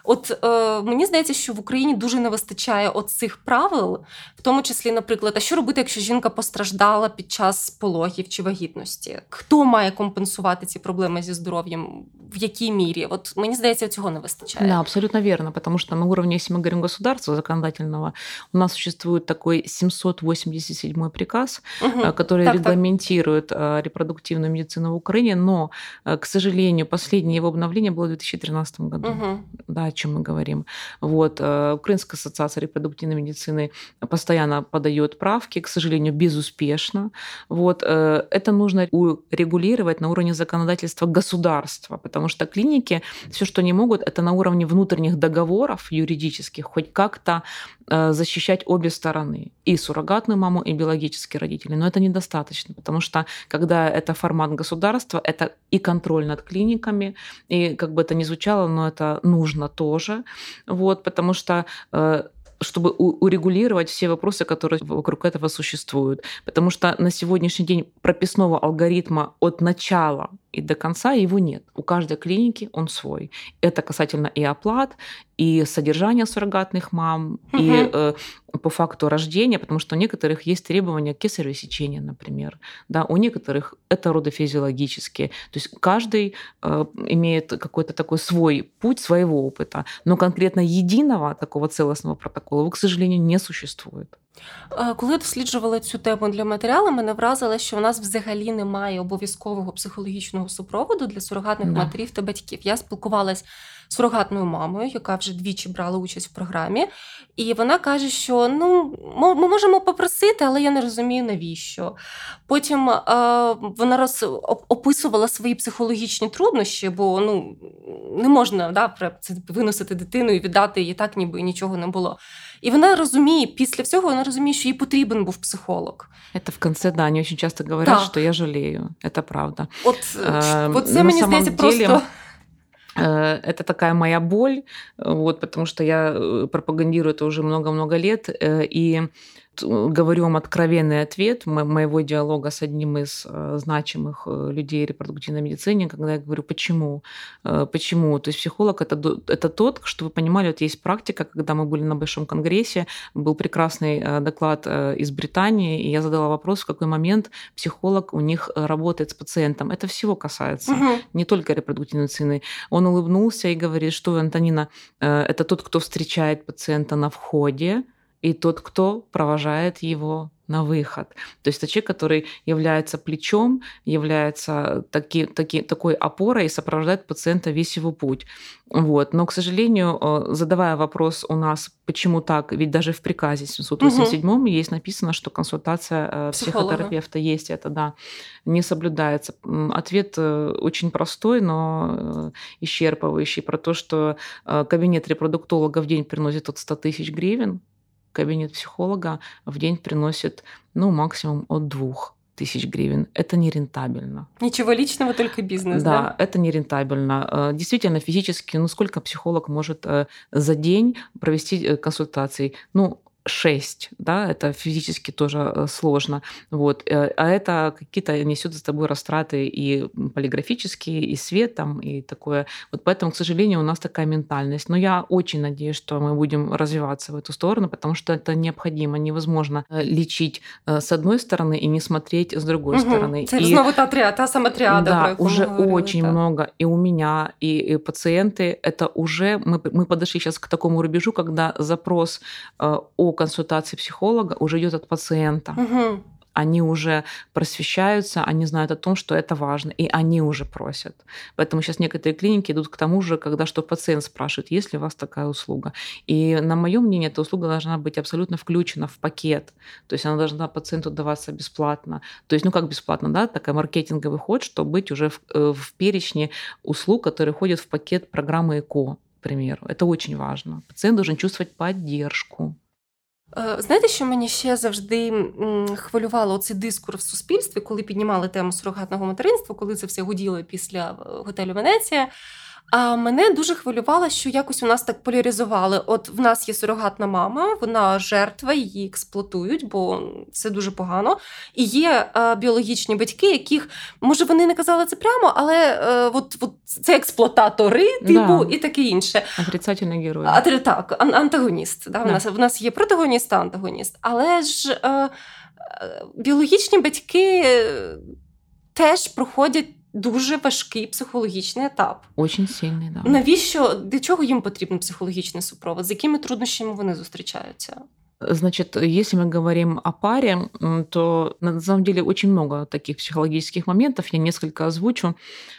От е, мені здається, що в Україні дуже не вистачає от цих правил, в тому числі, наприклад, а що робити, якщо жінка постраждала під час пологів чи вагітності? Хто має компенсувати ці проблеми зі здоров'ям? В якій мірі? От мені здається, цього не вистачає. Да, абсолютно верно, потому что на уровне, если мы говорим государства законодательного, у нас существует такой 787 приказ, угу. который так, регламентирует так. репродуктивную медицину в Украине, но, к сожалению, последнее его обновление было в 2013 году. Угу. Да, чем мы говорим. Вот. Э, Украинская ассоциация репродуктивной медицины постоянно подает правки, к сожалению, безуспешно. Вот. Э, это нужно урегулировать на уровне законодательства государства, потому что клиники все, что они могут, это на уровне внутренних договоров юридических хоть как-то э, защищать обе стороны, и суррогатную маму, и биологические родители. Но это недостаточно, потому что когда это формат государства, это и контроль над клиниками, и как бы это ни звучало, но это нужно то, тоже, вот, потому что э, чтобы урегулировать все вопросы, которые вокруг этого существуют. Потому что на сегодняшний день прописного алгоритма от начала и до конца его нет. У каждой клиники он свой. Это касательно и оплат, и содержания суррогатных мам, угу. и э, по факту рождения, потому что у некоторых есть требования к кесарево сечения, например. Да, у некоторых это родофизиологические. То есть каждый э, имеет какой-то такой свой путь своего опыта. Но конкретно единого такого целостного протокола, к сожалению, не существует. Коли я досліджувала цю тему для матеріалу, мене вразило, що у нас взагалі немає обов'язкового психологічного супроводу для сурогатних да. матерів та батьків. Я спілкувалась з сурогатною мамою, яка вже двічі брала участь в програмі, і вона каже, що ну ми можемо попросити, але я не розумію навіщо. Потім е, вона роз описувала свої психологічні труднощі, бо ну не можна да, виносити дитину і віддати її так, ніби нічого не було. І вона розуміє, після всього вона розуміє, що їй потрібен був психолог. Это в конце, да, они очень часто говорят, так. что я жалею. Это правда. От, э, вот це мені здається просто. Э, это такая моя боль, вот, потому что я э, пропагандирую это уже много-много лет, э, и говорю вам откровенный ответ моего диалога с одним из э, значимых э, людей репродуктивной медицине, когда я говорю, почему? Э, почему? То есть психолог это, это тот, что вы понимали, вот есть практика, когда мы были на Большом конгрессе, был прекрасный доклад из Британии, и я задала вопрос, в какой момент психолог у них работает с пациентом. Это всего касается, угу. не только репродуктивной медицины. Он улыбнулся и говорит, что Антонина, это тот, кто встречает пациента на входе, и тот, кто провожает его на выход. То есть это человек, который является плечом, является таки, таки, такой опорой и сопровождает пациента весь его путь. Вот. Но, к сожалению, э, задавая вопрос у нас, почему так, ведь даже в приказе 787 угу. есть написано, что консультация э, Психолога. психотерапевта есть, это да, не соблюдается. Ответ э, очень простой, но исчерпывающий про то, что кабинет репродуктолога в день приносит от 100 тысяч гривен, кабинет психолога в день приносит, ну, максимум от двух тысяч гривен. Это нерентабельно. Ничего личного, только бизнес, да? Да, это нерентабельно. Э, действительно, физически, ну сколько психолог может э, за день провести э, консультаций? Ну, 6, да, это физически тоже э, сложно, вот, э, а это какие-то несет за тобой растраты и полиграфические, и свет там, и такое. Вот поэтому, к сожалению, у нас такая ментальность. Но я очень надеюсь, что мы будем развиваться в эту сторону, потому что это необходимо, невозможно э, лечить с одной стороны и не смотреть с другой угу. стороны. И, снова та, триада, та сама триада. Да, уже говорили, очень так. много. И у меня, и, и пациенты, это уже, мы, мы подошли сейчас к такому рубежу, когда запрос о консультации психолога уже идет от пациента. Угу. Они уже просвещаются, они знают о том, что это важно, и они уже просят. Поэтому сейчас некоторые клиники идут к тому же, когда что пациент спрашивает, есть ли у вас такая услуга. И на мое мнение, эта услуга должна быть абсолютно включена в пакет. То есть она должна пациенту даваться бесплатно. То есть, ну как бесплатно, да, такая маркетинговый ход, чтобы быть уже в, э, в перечне услуг, которые входят в пакет программы ЭКО, к примеру. Это очень важно. Пациент должен чувствовать поддержку. Е, знаєте, що мені ще завжди хвилювало цей дискурс в суспільстві, коли піднімали тему сурогатного материнства, коли це все гуділо після е, готелю Венеція. А мене дуже хвилювало, що якось у нас так поляризували. От в нас є сурогатна мама, вона жертва, її експлуатують, бо це дуже погано. І є а, біологічні батьки, яких може вони не казали це прямо, але е, от, от це експлуататори, типу, да. і таке інше. Отрицательний герой. А, так, ан- антагоніст. Да? Да. У нас в нас є протагоніст, та антагоніст. Але ж е, е, біологічні батьки теж проходять дуже важкий психологічний етап. Очень сильний, да. Навіщо для чого їм потрібен психологічний супровод? З якими труднощами вони зустрічаються? Значит, если мы говорим о паре, то на самом деле очень много таких психологических моментов. Я несколько озвучу.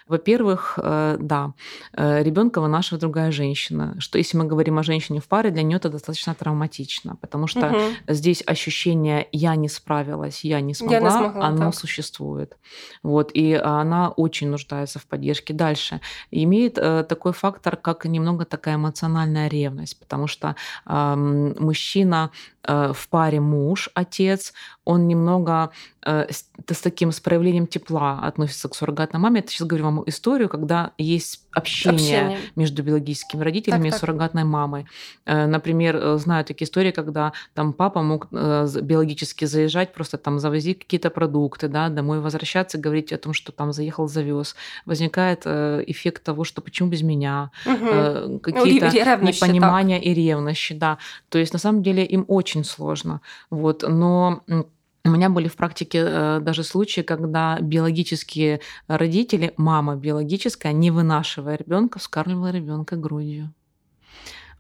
Во-первых, э, да, э, ребенка вынашивает другая женщина. Что если мы говорим о женщине в паре, для нее это достаточно травматично, потому что угу. здесь ощущение «я не справилась, я не смогла», я не смогла оно так. существует. Вот, и она очень нуждается в поддержке. Дальше. Имеет э, такой фактор, как немного такая эмоциональная ревность, потому что э, мужчина в паре муж, отец, он немного э, с, с таким с проявлением тепла относится к суррогатной маме. Я сейчас говорю вам историю, когда есть общение, общение. между биологическими родителями так, и так. суррогатной мамой. Э, например, знаю такие истории, когда там папа мог биологически заезжать, просто там завозить какие-то продукты, да, домой возвращаться, говорить о том, что там заехал, завез. Возникает эффект того, что почему без меня, угу. какие-то непонимания и ревности, да. То есть на самом деле им очень сложно. Вот. Но у меня были в практике э, даже случаи, когда биологические родители, мама биологическая, не вынашивая ребенка, вскармливала ребенка грудью.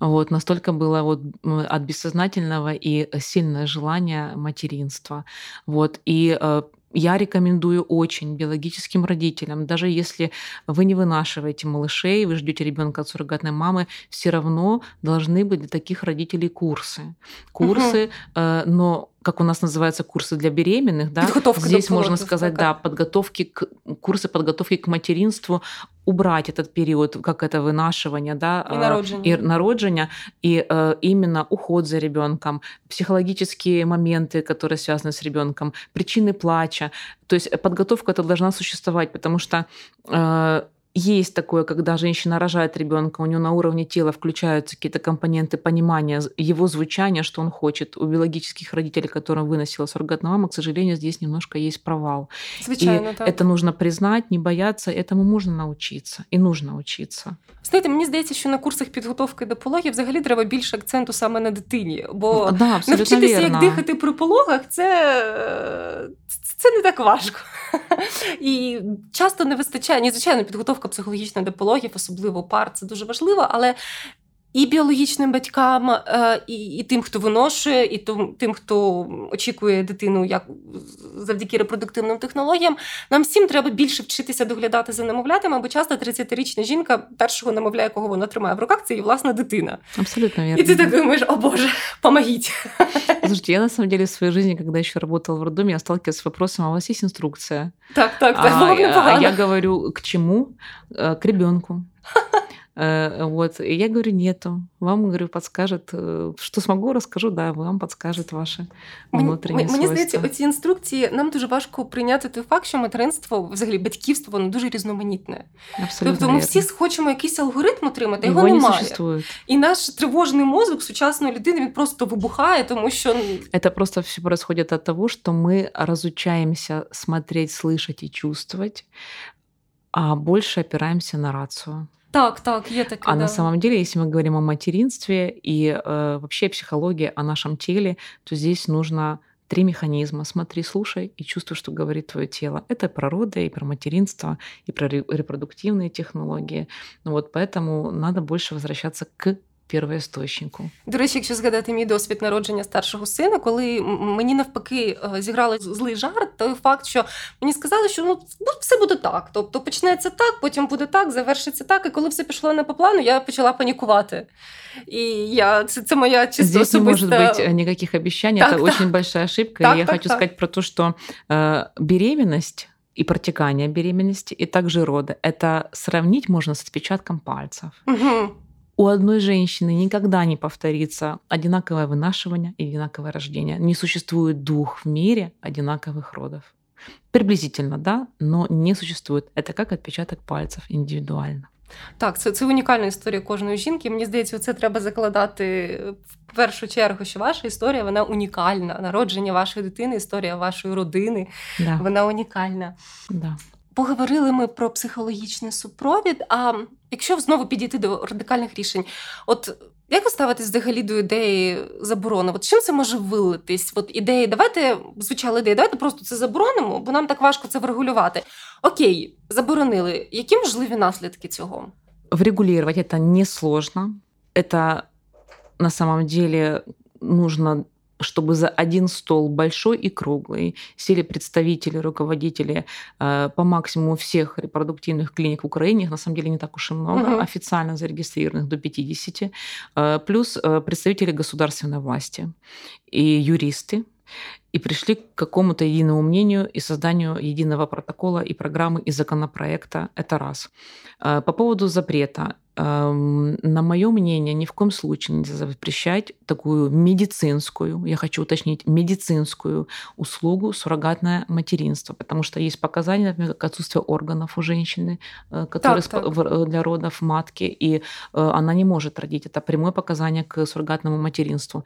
Вот, настолько было вот от бессознательного и сильное желание материнства. Вот, и э, я рекомендую очень биологическим родителям, даже если вы не вынашиваете малышей, вы ждете ребенка от суррогатной мамы, все равно должны быть для таких родителей курсы. Курсы, угу. но как у нас называются курсы для беременных, да, Подготовка здесь можно сказать, да, подготовки к, курсы подготовки к материнству, убрать этот период, как это вынашивание, да, и народжение, и, народжение, и э, именно уход за ребенком, психологические моменты, которые связаны с ребенком, причины плача. То есть подготовка это должна существовать, потому что э, есть такое, когда женщина рожает ребенка, у нее на уровне тела включаются какие-то компоненты понимания его звучания, что он хочет. У биологических родителей, которым выносила суррогатная мама, к сожалению, здесь немножко есть провал. Звичайно, и так. это нужно признать, не бояться, этому можно научиться і нужно учиться. Знаєте, мені здається, що на курсах підготовки до пологів взагалі треба більше акценту саме на дитині, бо да, навчитися, вірно. як дихати при пологах, це, це не так важко. І часто не вистачає, ні, звичайно, підготовка психологічна до пологів, особливо пар, це дуже важливо, але і біологічним батькам, е, і і тим, хто виношує, і тим, хто очікує дитину як завдяки репродуктивним технологіям. Нам всім треба більше вчитися доглядати за немовлятами, бо часто 30-річна жінка першого немовля, якого вона тримає в руках, це її власна дитина. Абсолютно верно. И ты так думаешь, о боже, помогите. Слушайте, я на самом деле в своей жизни, когда еще работала в роддоме, я сталкивалась с вопросом, а у вас есть инструкция? Так, так, так. А, а я говорю, к чему? Э, к ребенку. Э, вот. И я говорю, нету. Вам, говорю, подскажет, э, что смогу, расскажу, да, вам подскажет ваше внутрішнє Мені здається, оці інструкції нам дуже важко прийняти той факт, що материнство, взагалі батьківство, воно дуже різноманітне. Абсолютно тобто ми всі хочемо якийсь алгоритм отримати, його, його немає. не существует. І наш тривожний мозок сучасної людини він просто вибухає, тому що Это просто все происходит от того, что мы разучаемся смотреть, слышать и чувствовать, а больше опираемся на рацию. так, так, є таке. А да. на самом деле, если мы говорим о материнстве и э, вообще психологии о нашем теле, то здесь нужно три механизма. Смотри, слушай и чувствуй, что говорит твое тело. Это про роды, и про материнство, и про ре- репродуктивные технологии. Ну вот поэтому надо больше возвращаться к первоисточнику. До речі, якщо згадати мій досвід народження старшого сина, коли м- мені навпаки е, зіграли злий жарт, той факт, що мені сказали, що ну ну, все буде так. Тобто почнеться так, потім буде так, завершиться так. І коли все пішло не по плану, я почала панікувати. І я це, це моя чисто Здесь не может особиста... быть э, никаких обещаний. Так, Это так. очень большая ошибка. Так, и я так, хочу так. сказать про то, что э, беременность и протекание беременности, и также роды, это сравнить можно с отпечатком пальцев. Мгм. У одной женщины никогда не повторится одинаковое вынашивание и одинаковое рождение. Не существует двух в мире одинаковых родов. Приблизительно, да, но не существует. Это как отпечаток пальцев индивидуально. Так, це, це унікальна історія кожної жінки. Мені здається, це треба закладати в першу чергу, що ваша історія вона унікальна. Народження вашої дитини, історія вашої родини, Да, вона унікальна. да. Поговорили ми про психологічний супровід. А якщо знову підійти до радикальних рішень, от як ви ставитесь взагалі до ідеї заборони? От чим це може вилитись? От ідеї, давайте звучали ідеї, давайте просто це заборонимо, бо нам так важко це врегулювати. Окей, заборонили. Які можливі наслідки цього? Врегулировать это несложно. Это на самом деле нужно чтобы за один стол большой и круглый сели представители, руководители э, по максимуму всех репродуктивных клиник в Украине, их на самом деле не так уж и много, Мгм. официально зарегистрированных до 50, э, плюс э, представители государственной власти и юристы, и пришли к какому-то единому мнению и созданию единого протокола и программы и законопроекта. Это раз. Э, По поводу запрета. На мое мнение, ни в коем случае нельзя запрещать такую медицинскую, я хочу уточнить, медицинскую услугу суррогатное материнство, потому что есть показания, например, как отсутствие органов у женщины, э, которые Так, так. э, для родов матки, и э, она не может родить. Это прямое показание к суррогатному материнству.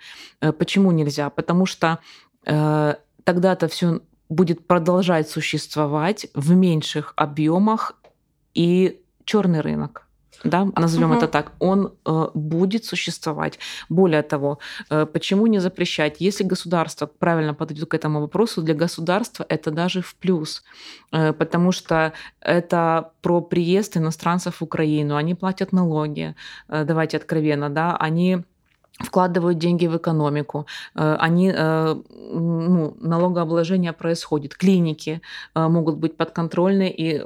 Почему нельзя? Потому что тогда-то все будет продолжать существовать в меньших объемах и черный рынок. Да, назовем Мгм. это так, он э, будет существовать. Более того, э, почему не запрещать? Если государство правильно подойдет к этому вопросу, для государства это даже в плюс, Э, потому что это про приезд иностранцев в Украину, они платят налоги, э, давайте откровенно, да, они вкладывают деньги в экономику, э, они, э, ну, налогообложение происходит, клиники э, могут быть подконтрольны и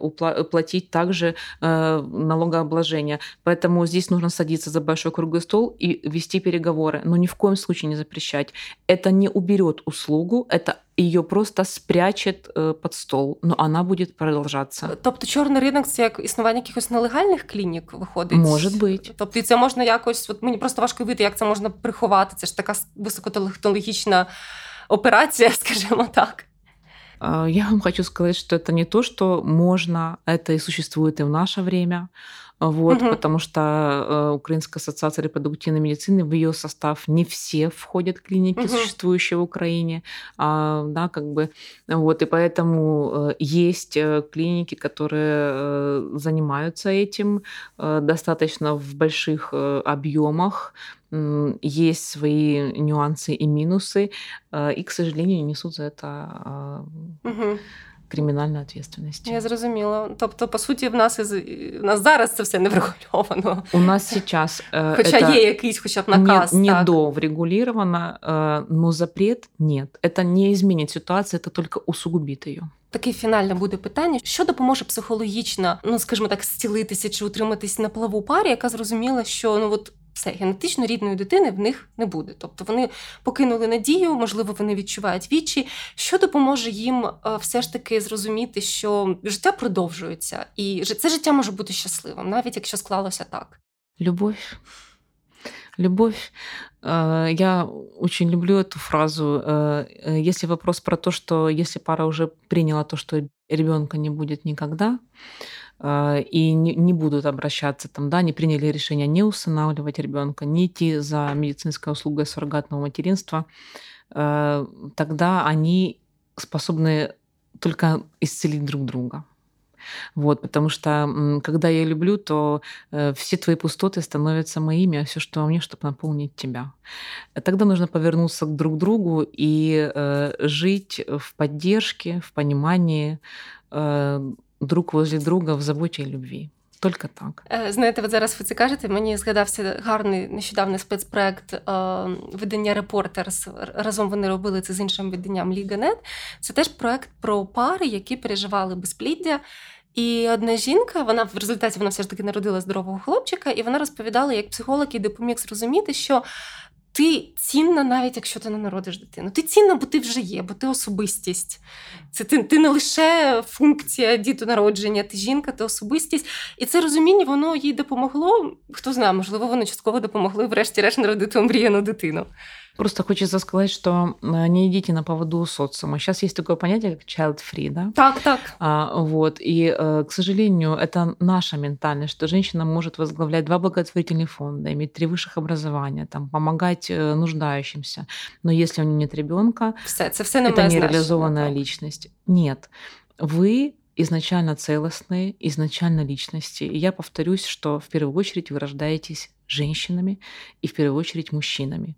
платить также налогообложение. Поэтому здесь нужно садиться за большой круглый стол и вести переговоры, но ни в коем случае не запрещать. Это не уберет услугу, это ее просто спрячет э, под стол, но она будет продолжаться. Тобто чорний ринок це як існування якихось нелегальних клінік виходить? Може бути. Тобто і це можна якось, от мені просто важко уявити, як це можна приховати. Це ж така високотехнологічна операція, скажімо так. А, Я вам хочу сказать, что это не то, что можно, это и существует и в наше время. Вот, Мгм. потому что э, Украинская ассоциация репродуктивной медицины, в ее состав не все входят клиники, Мгм. существующие в Украине, а, да, как бы, вот, и поэтому э, есть э, клиники, которые занимаются этим достаточно в больших объемах, есть свои нюансы и минусы, и, к сожалению, несут за это Угу. криминальную ответственность. Я зрозуміла. Тобто, по суті, в нас із в нас зараз це все не врегульовано. У нас сейчас э, Хоча это є якийсь, хоча б наказ. не, не так. доврегулировано, э, но запрет нет. Это не изменит ситуацию, это только усугубит ее. Таке фінальне буде питання: що допоможе психологічно, ну скажімо так, зцілитися чи утриматись на плаву парі, яка зрозуміла, що ну от все генетично рідної дитини в них не буде. Тобто вони покинули надію, можливо, вони відчувають вічі. Що допоможе їм е, все ж таки зрозуміти, що життя продовжується, і жи- це життя може бути щасливим, навіть якщо склалося так. Любовь. Любовь. Э, я очень люблю эту фразу. Э, э, если вопрос про то, что если пара уже приняла то, что ребенка не будет никогда, и не, не будут обращаться там, да, не приняли решение не усыновливать ребенка, не идти за медицинской услугой суррогатного материнства, тогда они способны только исцелить друг друга. Вот, потому что когда я люблю, то э, все твои пустоты становятся моими, а все, что во мне, чтобы наполнить тебя. Тогда нужно повернуться к друг другу и э, жить в поддержке, в понимании э, друг возле друга, в заботе и любви. Только так. Знаєте, от зараз ви це кажете. Мені згадався гарний нещодавний спецпроект е, видання Репортерс. Разом вони робили це з іншим виданням Ліга.нет. Це теж проект про пари, які переживали безпліддя. І одна жінка, вона в результаті вона все ж таки народила здорового хлопчика, і вона розповідала, як психолог їй допоміг зрозуміти, що ти цінна, навіть якщо ти не народиш дитину. Ти цінна, бо ти вже є, бо ти особистість. Це ти ти не лише функція дітонародження, ти жінка, ти особистість. І це розуміння, воно їй допомогло. Хто знає, можливо, воно частково допомогли, врешті-решт народити омріяну дитину. Просто хочется сказать, что э, не идите на поводу у социума. Сейчас есть такое понятие, как child-free, да? Так, так. А, вот. И, э, к сожалению, это наша ментальность, что женщина может возглавлять два благотворительных фонда, иметь три высших образования, там, помогать э, нуждающимся. Но если у нее нет ребенка, все, не это нереализованная личность. Нет. Вы изначально целостные, изначально личности. И я повторюсь, что в первую очередь вы рождаетесь женщинами и в первую очередь мужчинами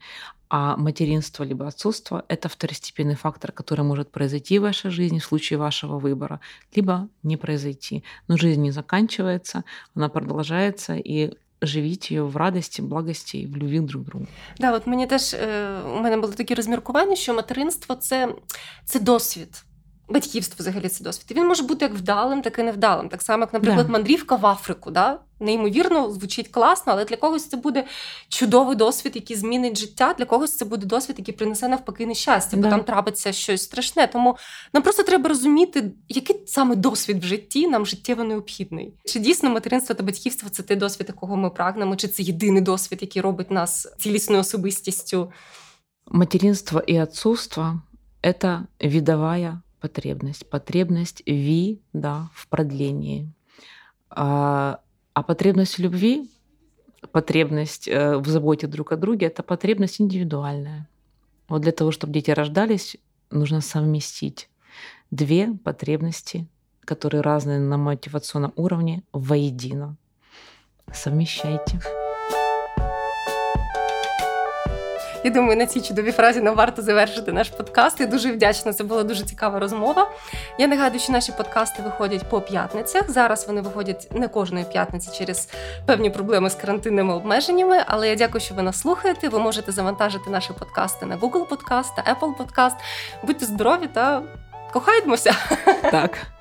А материнство либо отцовство – это второстепенный фактор, который может произойти в вашей жизни в случае вашего выбора, либо не произойти. Но жизнь не заканчивается, она продолжается, и живіть її в радості, благості і в любві друг другу. Да, от мені теж у мене було таке розміркування, що материнство це, це досвід. Батьківство взагалі це досвід. І він може бути як вдалим, так і невдалим. Так само, як, наприклад, да. мандрівка в Африку. Да? Неймовірно, звучить класно, але для когось це буде чудовий досвід, який змінить життя. Для когось це буде досвід, який принесе навпаки нещастя, бо да. там трапиться щось страшне. Тому нам просто треба розуміти, який саме досвід в житті нам життєво необхідний. Чи дійсно материнство та батьківство це той досвід, якого ми прагнемо, чи це єдиний досвід, який робить нас цілісною особистістю? Материнство і отцовство – це відовая потребность. Потребность ви, да, в продлении. А, а потребность любви, потребность э, в заботе друг о друге, это потребность индивидуальная. Вот для того, чтобы дети рождались, нужно совместить две потребности, которые разные на мотивационном уровне, воедино. Совмещайте. Я думаю, на цій чудовій фразі нам варто завершити наш подкаст. Я дуже вдячна. Це була дуже цікава розмова. Я нагадую, що наші подкасти виходять по п'ятницях. Зараз вони виходять не кожної п'ятниці через певні проблеми з карантинними обмеженнями. Але я дякую, що ви нас слухаєте. Ви можете завантажити наші подкасти на Google Podcast та Apple Podcast. Будьте здорові та кохаймося. Так.